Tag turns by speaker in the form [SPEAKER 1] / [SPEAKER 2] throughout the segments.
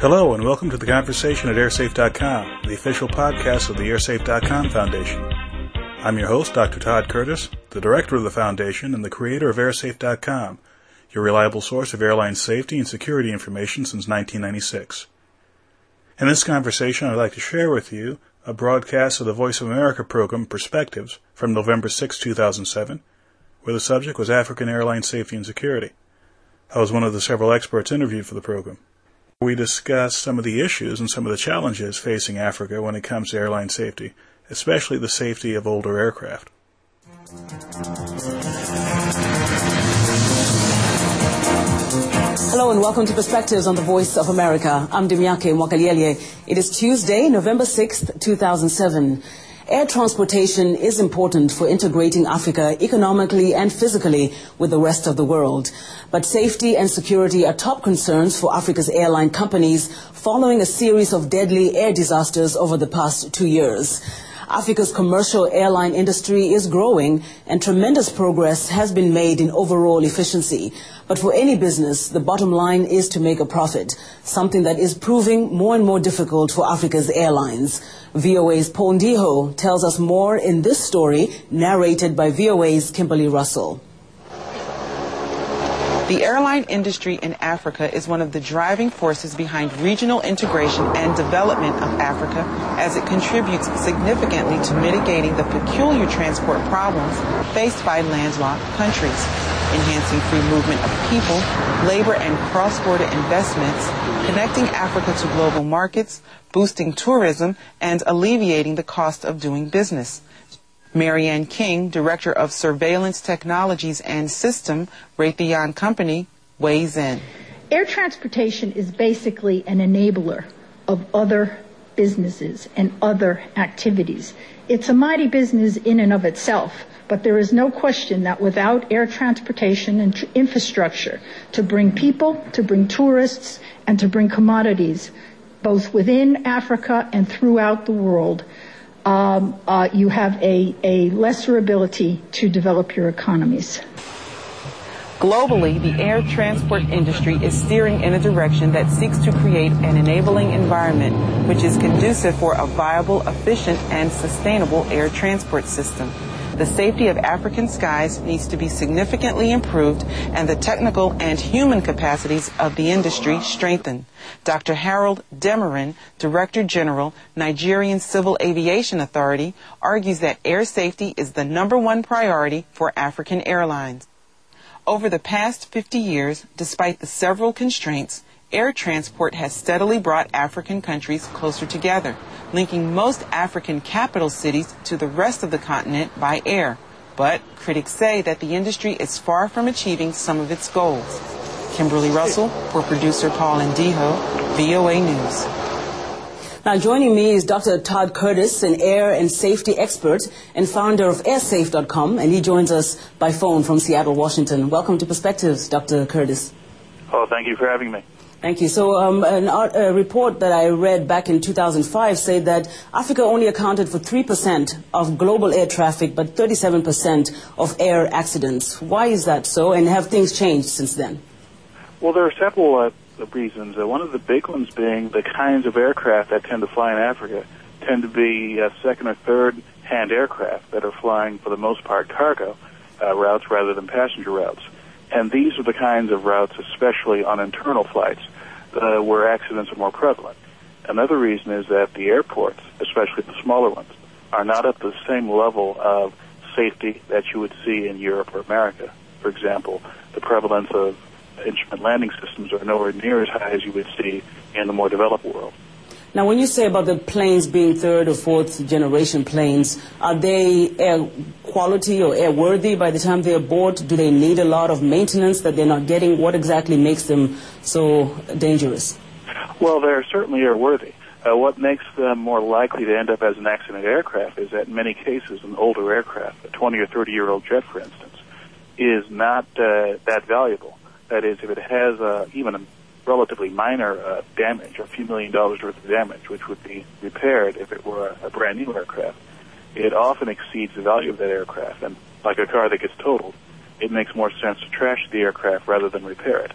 [SPEAKER 1] Hello, and welcome to the conversation at airsafe.com, the official podcast of the airsafe.com Foundation. I'm your host, Dr. Todd Curtis, the director of the foundation and the creator of airsafe.com, your reliable source of airline safety and security information since 1996. In this conversation, I'd like to share with you a broadcast of the Voice of America program Perspectives from November 6, 2007, where the subject was African airline safety and security. I was one of the several experts interviewed for the program. We discuss some of the issues and some of the challenges facing Africa when it comes to airline safety, especially the safety of older aircraft.
[SPEAKER 2] Hello and welcome to Perspectives on the Voice of America. I'm Dimiake Mwakalielye. It is Tuesday, November 6th, 2007. Air transportation is important for integrating Africa economically and physically with the rest of the world. But safety and security are top concerns for Africa's airline companies following a series of deadly air disasters over the past two years. Africa's commercial airline industry is growing and tremendous progress has been made in overall efficiency. But for any business, the bottom line is to make a profit, something that is proving more and more difficult for Africa's airlines. VOA's Paul Ndiho tells us more in this story narrated by VOA's Kimberly Russell.
[SPEAKER 3] The airline industry in Africa is one of the driving forces behind regional integration and development of Africa as it contributes significantly to mitigating the peculiar transport problems faced by landlocked countries, enhancing free movement of people, labor and cross-border investments, connecting Africa to global markets, boosting tourism, and alleviating the cost of doing business. Marianne King, Director of Surveillance Technologies and System, Raytheon Company, weighs in.
[SPEAKER 4] Air transportation is basically an enabler of other businesses and other activities. It's a mighty business in and of itself, but there is no question that without air transportation and tr- infrastructure to bring people, to bring tourists, and to bring commodities, both within Africa and throughout the world, um, uh, you have a, a lesser ability to develop your economies.
[SPEAKER 3] Globally, the air transport industry is steering in a direction that seeks to create an enabling environment which is conducive for a viable, efficient, and sustainable air transport system. The safety of African skies needs to be significantly improved and the technical and human capacities of the industry strengthened. Dr. Harold Demuren, Director General, Nigerian Civil Aviation Authority, argues that air safety is the number one priority for African airlines. Over the past 50 years, despite the several constraints, air transport has steadily brought African countries closer together, linking most African capital cities to the rest of the continent by air. But critics say that the industry is far from achieving some of its goals. Kimberly Russell for producer Paul Ndiho, VOA News.
[SPEAKER 2] Now joining me is Dr. Todd Curtis, an air and safety expert and founder of airsafe.com, and he joins us by phone from Seattle, Washington. Welcome to Perspectives, Dr. Curtis.
[SPEAKER 5] Oh, thank you for having me.
[SPEAKER 2] Thank you. So, um, an, a report that I read back in 2005 said that Africa only accounted for 3% of global air traffic, but 37% of air accidents. Why is that so, and have things changed since then?
[SPEAKER 5] Well, there are several uh, reasons. Uh, one of the big ones being the kinds of aircraft that tend to fly in Africa tend to be uh, second or third hand aircraft that are flying, for the most part, cargo uh, routes rather than passenger routes. And these are the kinds of routes, especially on internal flights, uh, where accidents are more prevalent. Another reason is that the airports, especially the smaller ones, are not at the same level of safety that you would see in Europe or America. For example, the prevalence of instrument landing systems are nowhere near as high as you would see in the more developed world.
[SPEAKER 2] Now, when you say about the planes being third or fourth generation planes, are they air quality or airworthy by the time they're bought? Do they need a lot of maintenance that they're not getting? What exactly makes them so dangerous?
[SPEAKER 5] Well, they're certainly airworthy. Uh, what makes them more likely to end up as an accident aircraft is that in many cases, an older aircraft, a 20 or 30 year old jet, for instance, is not uh, that valuable. That is, if it has uh, even a relatively minor uh, damage, a few million dollars worth of damage, which would be repaired if it were a, a brand new aircraft, it often exceeds the value of that aircraft. And like a car that gets totaled, it makes more sense to trash the aircraft rather than repair it.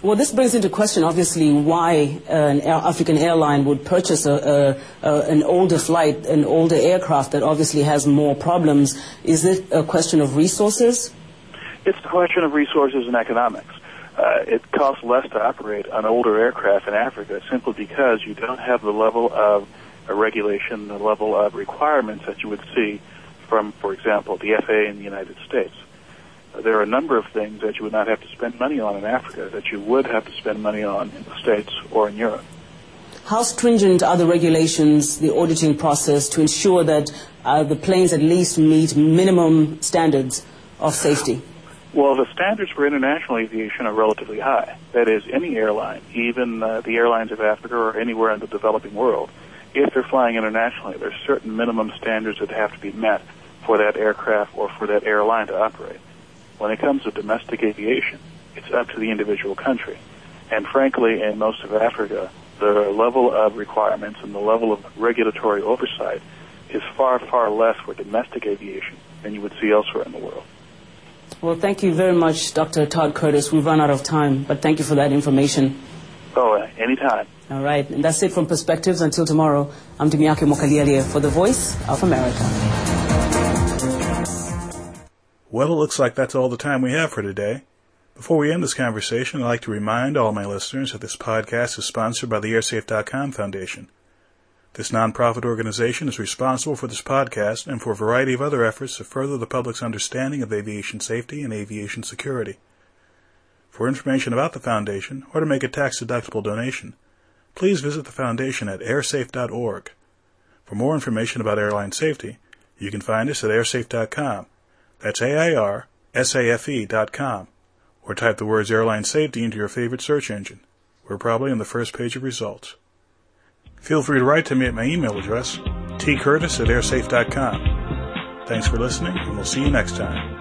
[SPEAKER 2] Well, this brings into question, obviously, why an African airline would purchase a, a, a, an older flight, an older aircraft that obviously has more problems. Is it a question of resources?
[SPEAKER 5] It's a question of resources and economics. Uh, it costs less to operate an older aircraft in Africa simply because you don't have the level of uh, regulation, the level of requirements that you would see from, for example, the FAA in the United States there are a number of things that you would not have to spend money on in Africa that you would have to spend money on in the States or in Europe.
[SPEAKER 2] How stringent are the regulations, the auditing process, to ensure that uh, the planes at least meet minimum standards of safety?
[SPEAKER 5] Well, the standards for international aviation are relatively high. That is, any airline, even uh, the airlines of Africa or anywhere in the developing world, if they're flying internationally, there's certain minimum standards that have to be met for that aircraft or for that airline to operate. When it comes to domestic aviation, it's up to the individual country. And frankly, in most of Africa, the level of requirements and the level of regulatory oversight is far, far less for domestic aviation than you would see elsewhere in the world.
[SPEAKER 2] Well, thank you very much, Dr. Todd Curtis. We've run out of time, but thank you for that information.
[SPEAKER 5] Oh, uh, anytime.
[SPEAKER 2] All right, and that's it from Perspectives. Until tomorrow, I'm Dimiake Mokaliele for The Voice of America.
[SPEAKER 1] Well, it looks like that's all the time we have for today. Before we end this conversation, I'd like to remind all my listeners that this podcast is sponsored by the AirSafe.com Foundation. This nonprofit organization is responsible for this podcast and for a variety of other efforts to further the public's understanding of aviation safety and aviation security. For information about the foundation or to make a tax-deductible donation, please visit the foundation at airsafe.org. For more information about airline safety, you can find us at airsafe.com that's A-I-R-S-A-F-E dot com. Or type the words airline safety into your favorite search engine. We're probably on the first page of results. Feel free to write to me at my email address, tcurtis at airsafe.com. Thanks for listening, and we'll see you next time.